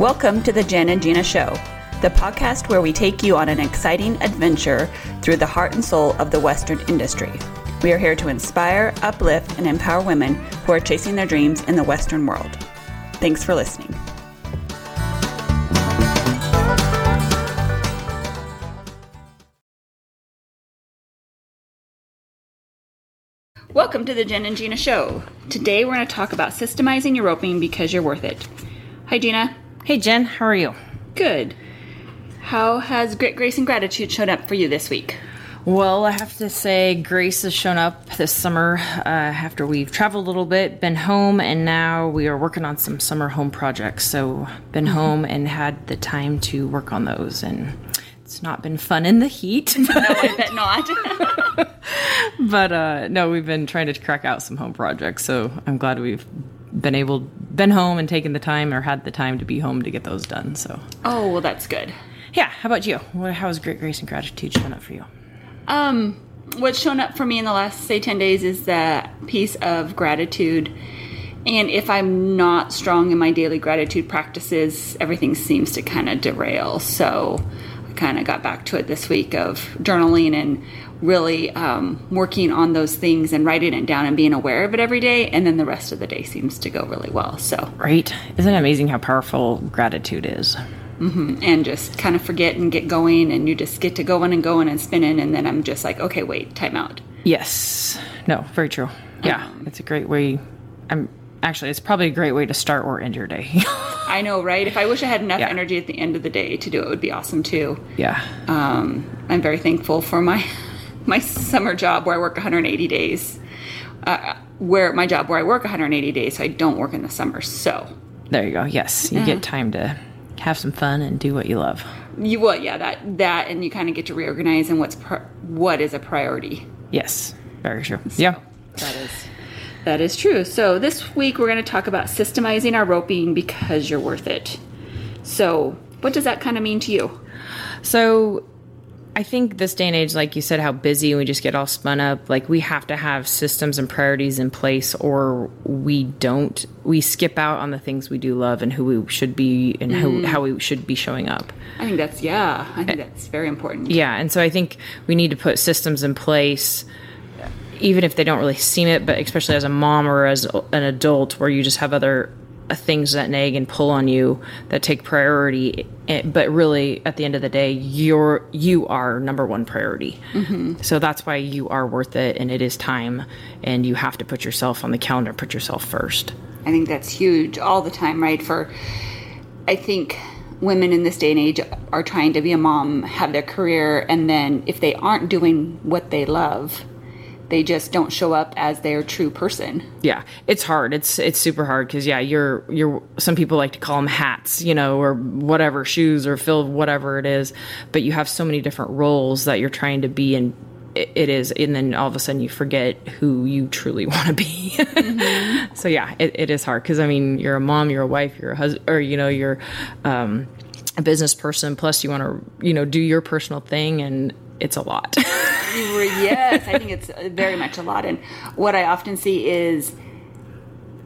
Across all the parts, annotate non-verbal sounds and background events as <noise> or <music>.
Welcome to the Jen and Gina Show, the podcast where we take you on an exciting adventure through the heart and soul of the Western industry. We are here to inspire, uplift, and empower women who are chasing their dreams in the Western world. Thanks for listening. Welcome to the Jen and Gina Show. Today we're going to talk about systemizing your roping because you're worth it. Hi, Gina. Hey Jen, how are you? Good. How has Grit, Grace, and Gratitude shown up for you this week? Well, I have to say, Grace has shown up this summer uh, after we've traveled a little bit, been home, and now we are working on some summer home projects. So, been mm-hmm. home and had the time to work on those, and it's not been fun in the heat. <laughs> no, I bet not. <laughs> but uh, no, we've been trying to crack out some home projects, so I'm glad we've been able been home and taken the time or had the time to be home to get those done. So. Oh well, that's good. Yeah. How about you? How has great Grace and Gratitude shown up for you? Um, what's shown up for me in the last say ten days is that piece of gratitude. And if I'm not strong in my daily gratitude practices, everything seems to kind of derail. So I kind of got back to it this week of journaling and really um, working on those things and writing it down and being aware of it every day and then the rest of the day seems to go really well so. Right isn't it amazing how powerful gratitude is? Mm-hmm. and just kind of forget and get going and you just get to going and going and spinning and then i'm just like okay wait time out. Yes. No very true. Yeah um, it's a great way i'm actually it's probably a great way to start or end your day. <laughs> I know right? If i wish i had enough yeah. energy at the end of the day to do it would be awesome too. Yeah. Um, i'm very thankful for my my summer job where I work 180 days, uh, where my job where I work 180 days, so I don't work in the summer. So there you go. Yes, you get time to have some fun and do what you love. You will, yeah. That that, and you kind of get to reorganize and what's what is a priority. Yes, very true. So yeah, that is that is true. So this week we're going to talk about systemizing our roping because you're worth it. So what does that kind of mean to you? So I think this day and age, like you said, how busy we just get all spun up. Like we have to have systems and priorities in place, or we don't. We skip out on the things we do love and who we should be and mm. how, how we should be showing up. I think that's yeah. I think that's very important. Yeah, and so I think we need to put systems in place even if they don't really seem it, but especially as a mom or as an adult, where you just have other things that nag and pull on you that take priority eh, but really at the end of the day you're you are number one priority. Mm-hmm. so that's why you are worth it and it is time and you have to put yourself on the calendar put yourself first. I think that's huge all the time right? For i think women in this day and age are trying to be a mom have their career and then if they aren't doing what they love they just don't show up as their true person. Yeah, it's hard. It's it's super hard because yeah, you're you're. Some people like to call them hats, you know, or whatever shoes or fill whatever it is. But you have so many different roles that you're trying to be in. It is, and then all of a sudden you forget who you truly <laughs> want to be. Mm-hmm. so yeah, it, it is hard because I mean, you're a mom, you're a wife, you're a husband, or you know, you're um, a business person. Plus, you want to you know do your personal thing, and it's a lot. yes, I think it's very much a lot. And what I often see is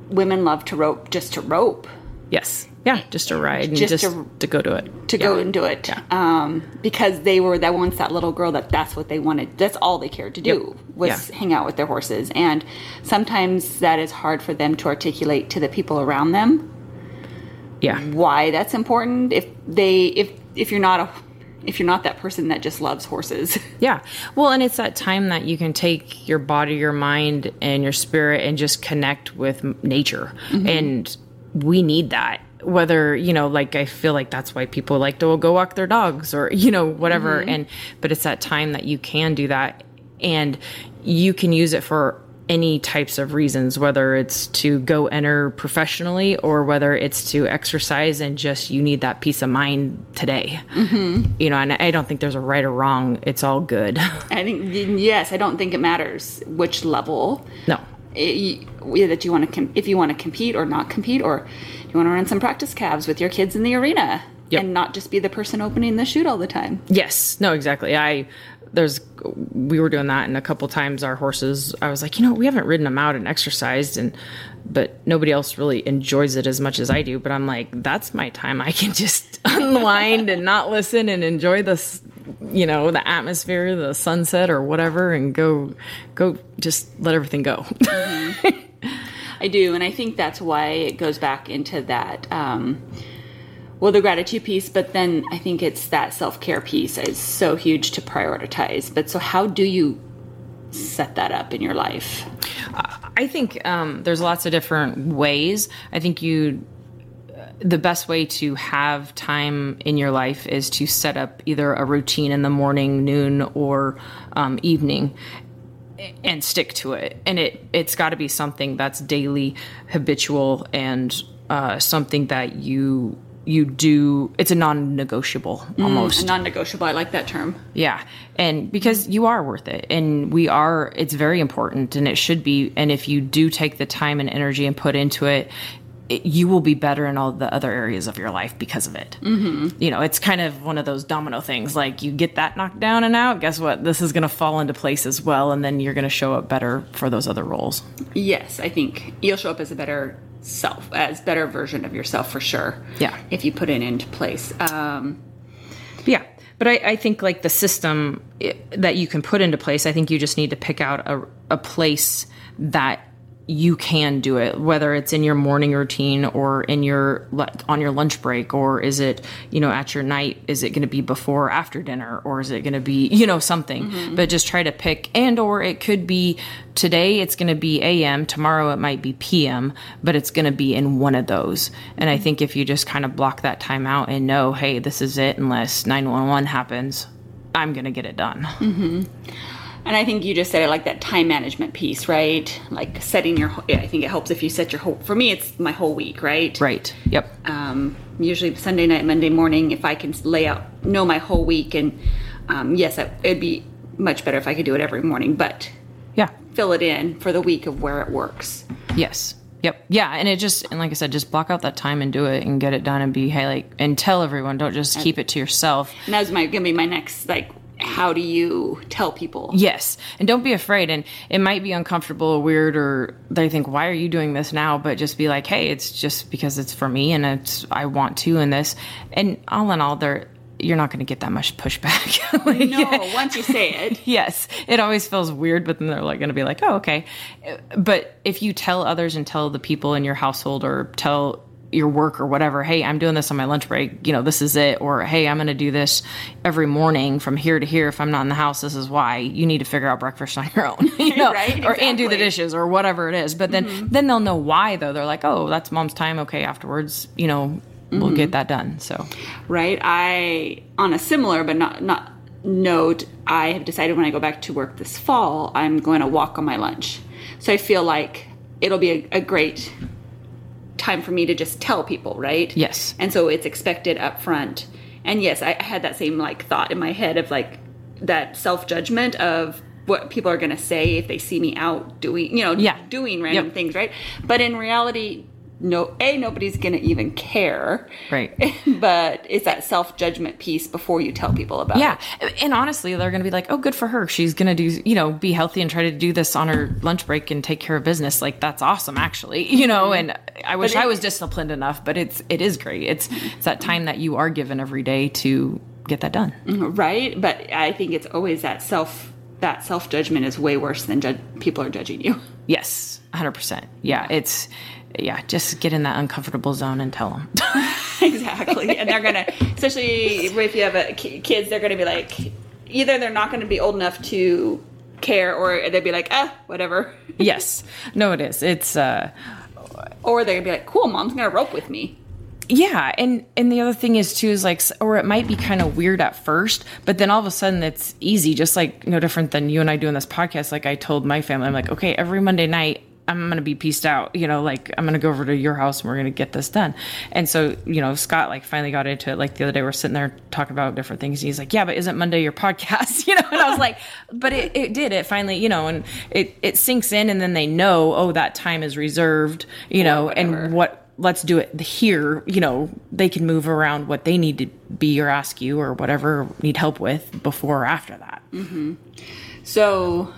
women love to rope just to rope. Yes. Yeah, just to ride and just, just to, to, go to it. To yeah. go and do it. Yeah. Um, because they were that once that little girl that that's what they wanted. That's all they cared to do yep. was yeah. hang out with their horses. And sometimes that is hard for them to articulate to the people around them. Yeah. Why that's important. If they if if you're not a if you're not that person that just loves horses. <laughs> Yeah. Well, and it's that time that you can take your body, your mind, and your spirit and just connect with nature. Mm-hmm. And we need that. Whether, you know, like I feel like that's why people like to go walk their dogs or, <laughs> you know, whatever. Mm-hmm. And, but it's that time that you can do that. And you can use it for any types of reasons, whether it's to go enter professionally or whether it's to exercise and just you need that peace of mind today. Mm-hmm. You know, and I don't think there's a right or wrong. It's all good. <laughs> I think, yes, I don't think it matters which level. No. It, that you want to, com- if you want to compete or not compete, or you want to run some practice calves with your kids in the arena. Yep. and not just be the person opening the chute all the time. Yes, no, exactly. I there's we were doing that and a couple times our horses i was like you know we haven't ridden them out and exercised and but nobody else really enjoys it as much as i do but i'm like that's my time i can just <laughs> unwind and not listen and enjoy this you know the atmosphere the sunset or whatever and go go just let everything go <laughs> I do, and I think that's why it goes back into that. Um, well, the gratitude piece, but then I think it's that self care piece is so huge to prioritize. But so, how do you set that up in your life? I think um, there's lots of different ways. I think you the best way to have time in your life is to set up either a routine in the morning, noon, or um, evening and stick to it. And it it's got to be something that's daily, habitual, and uh, something that you you do. It's a non-negotiable almost. Mm, non-negotiable. I like that term. Yeah. And because you are worth it and we are, it's very important and it should be. And if you do take the time and energy and put into it, it you will be better in all the other areas of your life because of it. Mm-hmm. You know, it's kind of one of those domino things. Like you get that knocked down and out, guess what? This is going to fall into place as well. And then you're going to show up better for those other roles. Yes, I think you'll show up as a better self, as better version of yourself for sure. Yeah. If you put it into place. Um, Yeah, but I, I think like the system that you can put into place, I think you just need to pick out a, a place that you can do it, whether it's in your morning routine or in your on your lunch break, or is it you know at your night? Is it going to be before or after dinner, or is it going to be you know something? Mm-hmm. But just try to pick, and or it could be today it's going to be a.m. Tomorrow it might be p.m. But it's going to be in one of those. And I mm-hmm. think if you just kind of block that time out and know, hey, this is it, unless nine one one happens, I'm going to get it done. Mm-hmm. And I think you just said it like that time management piece, right? Like setting your. I think it helps if you set your whole. For me, it's my whole week, right? Right. Yep. um, usually Sunday night, Monday morning, if I can lay out, know my whole week, and um, yes, it'd be much better if I could do it every morning, but Yeah. fill it in for the week of where it works. Yes. Yep. Yeah. And it just and like I said, just block out that time and do it and get it done and be hey like and tell everyone. Don't just keep it to yourself. And that's my gonna be my next like. How do you tell people? Yes. And don't be afraid. And it might be uncomfortable or weird or they think, why are you doing this now? But just be like, hey, it's just because it's for me and it's I want to in this. And all in all, there you're not going to get that much pushback. <laughs> Like, No, once you say it, <laughs> yes, it always feels weird, but then they're like going to be like, oh, okay. But if you tell others and tell the people in your household or tell your work or whatever, hey, I'm doing this on my lunch break, you know, this is it. Or, hey, I'm going to do this every morning from here to here. If I'm not in the house, this is why you need to figure out breakfast on your own, <laughs> you know, <laughs> Right, or and do the dishes or whatever it is. But then, mm-hmm. then they'll know why though. They're like, oh, that's mom's time. Okay. Afterwards, you know, we'll get mm-hmm. that done. So right? I on a similar but not not note, I have decided when I go back to work this fall, I'm going to walk on my lunch. So I feel like it'll be a, a great time for me to just tell people, right? Yes. And so it's expected up front. And yes, I had that same like thought in my head of like that self judgment of what people are going to say if they see me out doing, you know, Yeah. doing random Yep. things, right? But in reality, no, a nobody's going to even care, Right. <laughs> but it's that self judgment piece before you tell people about Yeah. it. And honestly, they're going to be like, oh, good for her. She's going to do, you know, be healthy and try to do this on her lunch break and take care of business. Like, that's awesome, actually, <laughs> you know, mm-hmm. and I wish it- I was disciplined enough, but it's, it is great. It's, it's that time that you are given every day to get that done. Mm-hmm. right? But I think it's always that self that self judgment is way worse than ju- people are judging you. Yes. 100%. Yeah. It's, yeah, just get in that uncomfortable zone and tell them. <laughs> <laughs> exactly, and they're gonna, especially if you have a, kids, they're gonna be like, either they're not gonna be old enough to care, or they'd be like, ah, whatever, <laughs> yes. No, it is. It's, uh, or they're gonna be like, cool, mom's gonna rope with me. yeah and and the other thing is too is like or it might be kind of weird at first but then all of a sudden it's easy just like no different than you and i doing this podcast like i told my family i'm like okay every monday night i'm gonna be pieced out you know like i'm gonna go over to your house and we're gonna get this done and so you know scott like finally got into it like the other day we're sitting there talking about different things and he's like yeah but isn't monday your podcast <laughs> you know and i was like <laughs> but it, it did it finally you know and it it sinks in and then they know oh that time is reserved you know whatever. and what let's do it here. You know, they can move around what they need to be or ask you or whatever need help with before or after that. Mm-hmm. So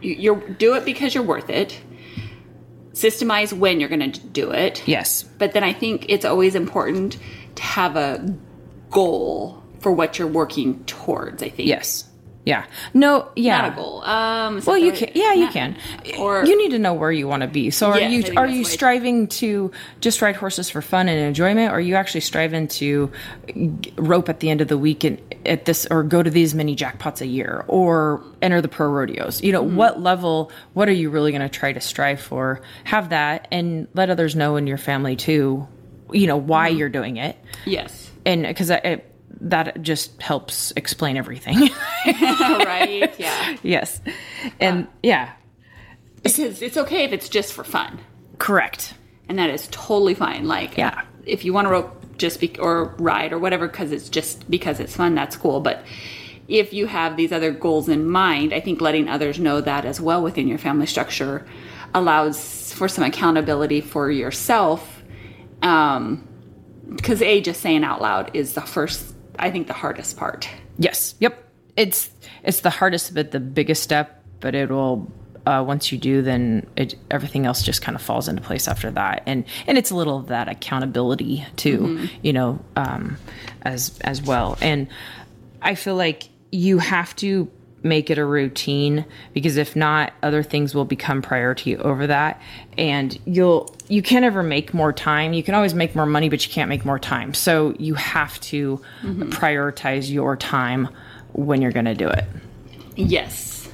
you you're, do it because you're worth it. Systemize when you're going to do it. Yes. But then I think it's always important to have a goal for what you're working towards. I think. Yes. Yeah. No. Yeah. Not a goal. Um, Well, you can. Yeah, you not- can. Or you need to know where you want to be. So, are Yes, I you are you striving to just ride horses for fun and enjoyment, or are you actually striving to rope at the end of the week and at this, or go to these many jackpots a year, or enter the pro rodeos? You know, Mm-hmm. what level? What are you really going to try to strive for? Have that, and let others know in your family too. You know why Mm-hmm. you're doing it, yes, and because it, that just helps explain everything. <laughs> <laughs> right, yeah. yes, and yeah, Because it's okay if it's just for fun. correct. and that is totally fine. Like, Yeah. if you want to rope just be- or ride or whatever because it's just because it's fun, that's cool. But if you have these other goals in mind, I think letting others know that as well within your family structure allows for some accountability for yourself. Um, because a just saying out loud is the first, I think, the hardest part. Yes. Yep. It's it's the hardest but the biggest step, but it will uh, once you do, then it, everything else just kind of falls into place after that, and and it's a little of that accountability too, you know, um, as as well. And I feel like you have to make it a routine because if not other things will become priority over that. And you'll you can't ever make more time. You can always make more money but you can't make more time. So you have to mm-hmm. prioritize your time when you're going to do it. Yes,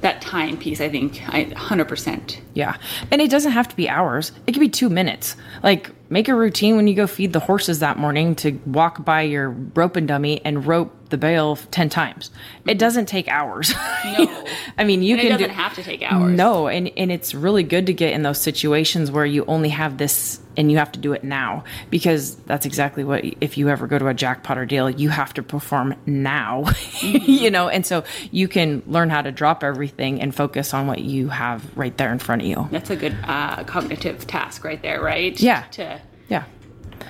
that time piece, I think, I 100%. yeah. And it doesn't have to be hours. It could be two minutes. Like make a routine when you go feed the horses that morning to walk by your rope and dummy and rope the bale 10 times it doesn't take hours <laughs> No. i mean you And it can doesn't do have to take hours. No, and and it's really good to get in those situations where you only have this and you have to do it now because that's exactly what if you ever go to a jackpot or deal, you have to perform now. <laughs> you know, and so you can learn how to drop everything and focus on what you have right there in front of you. That's a good uh, cognitive task right there, right? Yeah. To Yeah.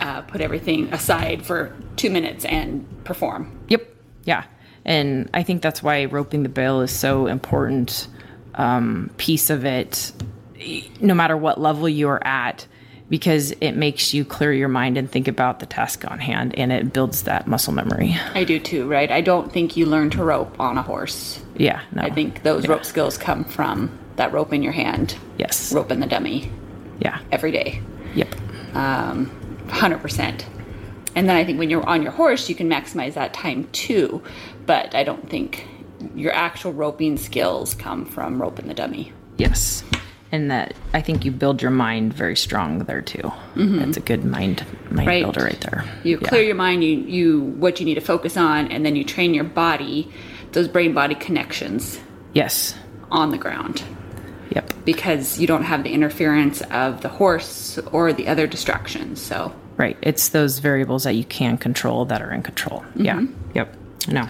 Uh, put everything aside for two minutes and perform. Yep. Yeah. And I think that's why roping the bale is so important um, piece of it, no matter what level you're at, because it makes you clear your mind and think about the task on hand, and it builds that muscle memory. I do too, right? I don't think you learn to rope on a horse. Yeah. No. I think those rope skills come from that rope in your hand, yes. rope in the dummy Yeah. every day. Yep. Um, 100%. And then I think when you're on your horse, you can maximize that time too. But I don't think your actual roping skills come from roping the dummy. Yes. And that I think you build your mind very strong there too. Mm-hmm. That's a good mind mind Right. builder right there. You Yeah. clear your mind, you, you what you need to focus on, and then you train your body, those brain body connections Yes. on the ground Yep. because you don't have the interference of the horse or the other distractions. So Right. It's those variables that you can control that are in control. Yeah. Yep. No.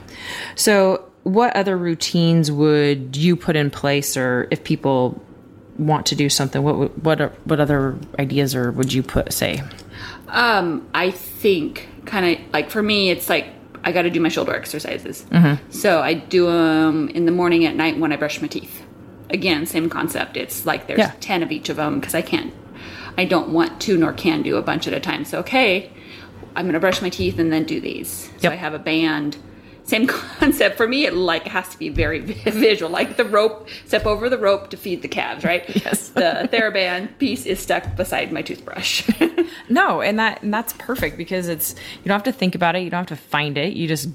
So, what other routines would you put in place, or if people want to do something, what what are, what other ideas or would you put say? Um, I think kind of like for me, it's like I got to do my shoulder exercises. So I do them in the morning, at night when I brush my teeth. Again, same concept. It's like there's Yeah. ten of each of them because I can't, I don't want to nor can do a bunch at a time. So okay, I'm gonna brush my teeth and then do these. So I have a band. Same <laughs> concept for me. It like has to be very <laughs> visual, like the rope. Step over the rope to feed the calves, right? <laughs> Yes. The TheraBand piece is stuck beside my toothbrush. No, and that and that's perfect because it's you don't have to think about it, you don't have to find it, you just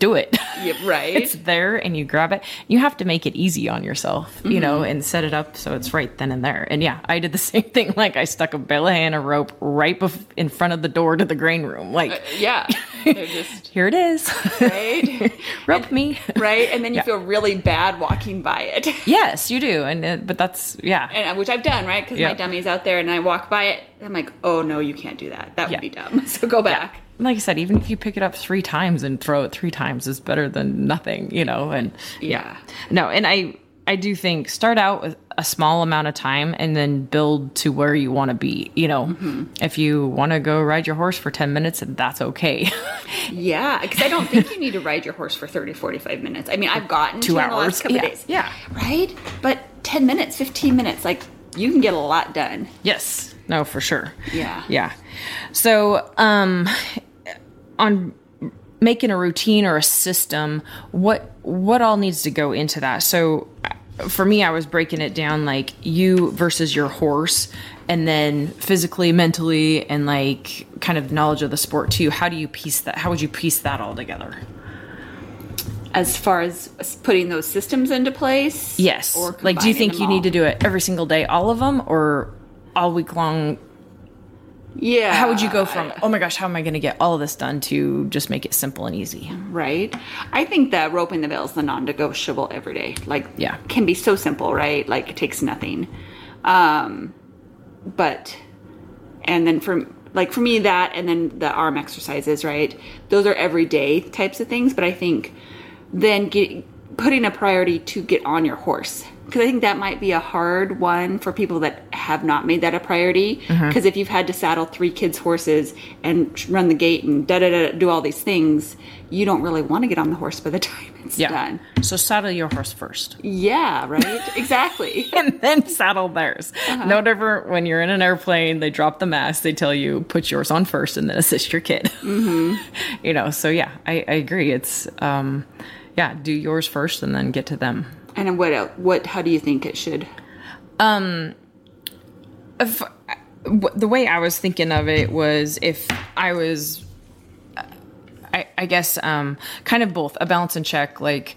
do it. <laughs> Yep, right. it's there and you grab it. You have to make it easy on yourself, you mm-hmm. know, and set it up so it's right then and there. And yeah, I did the <laughs> same thing. Like I stuck a bale and a rope right bef- in front of the door to the grain room. Like uh, yeah, <laughs> they're <laughs> just here it is, right, <laughs> rope me. right, and then you Yeah. feel really bad walking by it, <laughs> yes, you do, and uh, but that's yeah, and which I've done, right? Because Yeah. my dummy's out there, and I walk by it, I'm like, oh no, you can't do that. That would Yeah. be dumb. So go back. like I said, even if you pick it up three times and throw it three times is better than nothing, you know. And Yeah. no, and I I do think start out with a small amount of time and then build to where you want to be. You know, Mm-hmm. if you want to go ride your horse for 10 minutes, that's okay. <laughs> Yeah, because I don't think you need to ride your horse for 30, 45 minutes. I mean, I've gotten Two hours. couple Yeah, days. yeah. Right? But 10 minutes, 15 minutes, like you can get a lot done. yes. No, for sure. Yeah. Yeah. So, um, on making a routine or a system, what what all needs to go into that? So, for me, I was breaking it down like you versus your horse, and then physically, mentally, and like kind of knowledge of the sport too. How do you piece that? How would you piece that all together? As far as putting those systems into place? Yes. Or like, do you think you need to do it every single day, all of them, or all week long? Yeah. How would you go from, oh my gosh, how am I going to get all of this done to just make it simple and easy? right? I think that roping the bale is the non-negotiable every day. Like, Yeah. can be so simple, right? Like it takes nothing. Um, but and then for like for me that and then the arm exercises, right? Those are everyday types of things. But I think then get, putting a priority to get on your horse because I think that might be a hard one for people that have not made that a priority. Because if you've had to saddle three kids' horses and run the gate and da da da do all these things, you don't really want to get on the horse by the <laughs> time it's done. So saddle your horse first. Yeah, right. <laughs> exactly. <laughs> and then saddle theirs. Uh-huh. No different when you're in an airplane, they drop the mask, they tell you put yours on first and then assist your kid. Mm-hmm. you know, so yeah, I, I agree. It's, um, yeah, do yours first and then get to them. And what what? How do you think it should? If, the way I was thinking of it was if I was, I, I guess, um, kind of both a balance and check. Like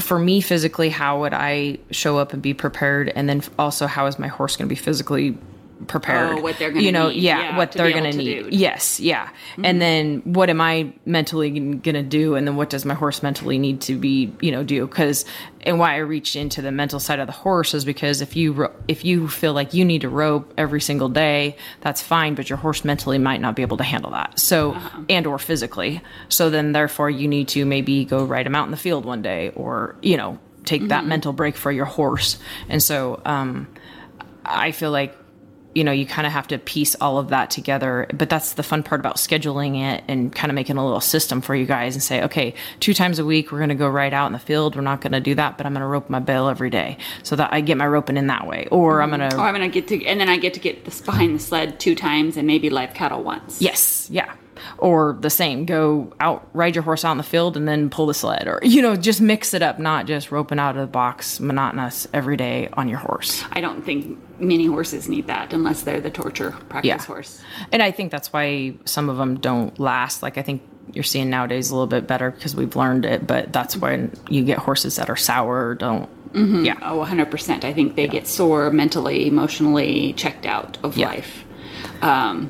for me, physically, how would I show up and be prepared, and then also how is my horse going to be physically prepared? Oh, what they're gonna you know, need. yeah, Yeah, what they're going to to need. do. Yes, yeah, and mm-hmm. then what am I mentally going to do, and then what does my horse mentally need to be, you know, do? Because and why I reached into the mental side of the horse is because if you if you feel like you need to rope every single day, that's fine, but your horse mentally might not be able to handle that. So uh-huh. and or physically. So then therefore you need to maybe go ride him out in the field one day, or you know take that mm-hmm. mental break for your horse. And so um, I feel like you know you kind of have to piece all of that together. But that's the fun part about scheduling it and kind of making a little system for you guys and say okay two times a week we're going to go right out in the field. We're not going to do that but i'm going to rope my bale every day so that i get my roping in that way. Or i'm going Or to I'm gonna get to, and then I get to get this behind the sled two times and maybe live cattle once. yes. Yeah or the same go out ride your horse out in the field and then pull the sled or you know just mix it up not just roping out of the box monotonous every day on your horse I don't think many horses need that unless they're the torture practice Yeah. horse. And I think that's why some of them don't last. Like I think you're seeing nowadays a little bit better because we've learned it, but that's when you get horses that are sour don't. Yeah. Oh, 100%. I think they get sore mentally, emotionally, checked out of Yeah. life. Um,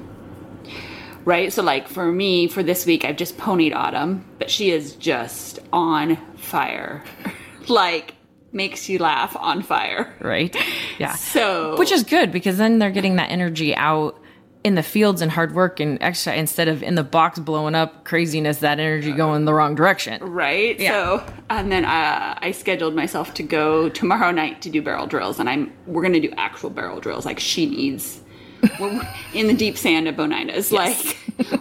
right? So, like for me, for this week, I've just ponied Autumn, but she is just on fire. <laughs> like, makes you laugh on fire. Right. <laughs> Yeah. So, Which is good because then they're getting that energy out in the fields and hard work and extra instead of in the box blowing up craziness, that energy going the wrong direction. right? Yeah. So, and then uh, I scheduled myself to go tomorrow night to do barrel drills, and I'm we're gonna do actual barrel drills, like she needs. We're in the deep sand of Boninas. Like,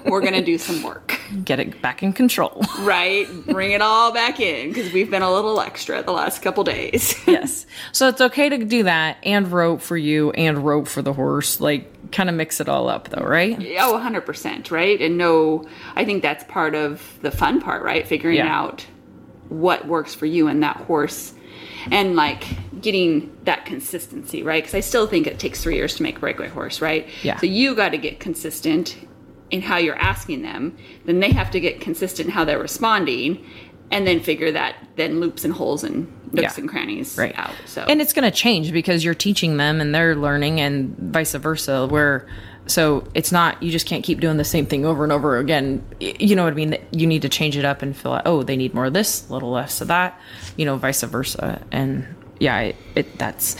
we're gonna do some work. Get it back in control. right? Bring it all back in because we've been a little extra the last couple days. <laughs> yes. So it's okay to do that and rope for you and rope for the horse. Like kind of mix it all up though, right? oh, 100%, right? And no, I think that's part of the fun part, right? Figuring Yeah. out what works for you and that horse and like getting that consistency, right? Because I still think it takes three years to make a breakaway horse, right? Yeah. So you got to get consistent in how you're asking them. Then they have to get consistent in how they're responding. And then figure that then loops and holes and nooks Yeah. and crannies right out. So and it's going to change because you're teaching them and they're learning and vice versa where so it's not you just can't keep doing the same thing over and over again you know what i mean you need to change it up and feel like oh they need more of this a little less of that you know vice versa and yeah it, it that's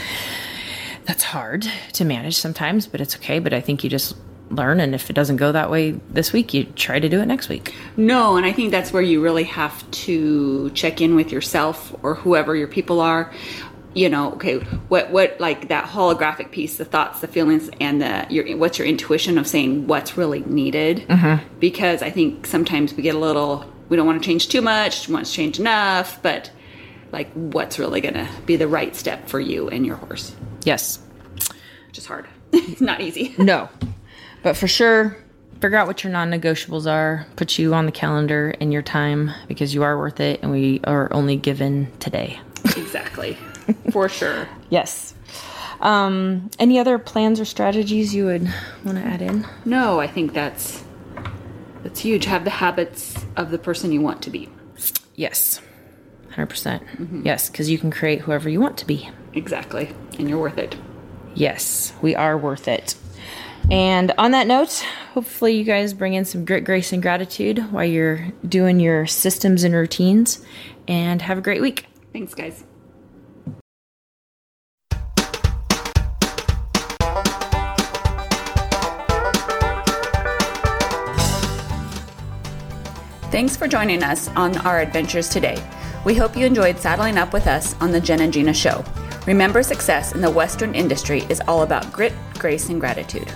that's hard to manage sometimes but it's okay but i think you just learn and if it doesn't go that way this week you try to do it next week No, and I think that's where you really have to check in with yourself or whoever your people are. you know, okay, what what like that holographic piece, the thoughts, the feelings, and the your what's your intuition of saying what's really needed? Mm-hmm. Because I think sometimes we get a little, we don't want to change too much, we want to change enough, but like what's really going to be the right step for you and your horse, Yes. which is hard. <laughs> it's not easy. <laughs> No. But for sure, figure out what your non negotiables are, put you on the calendar and your time because you are worth it and we are only given today. exactly, for sure. <laughs> Yes. Um, any other plans or strategies you would want to add in? No, I think that's that's huge. Have the habits of the person you want to be. Yes. 100%. percent mm-hmm. Yes, because you can create whoever you want to be. Exactly, and you're worth it. Yes, we are worth it. And on that note, hopefully you guys bring in some grit, grace, and gratitude while you're doing your systems and routines. And have a great week. Thanks, guys. Thanks for joining us on our adventures today. We hope you enjoyed saddling up with us on the Jen and Gina Show. Remember, success in the Western industry is all about grit, grace, and gratitude.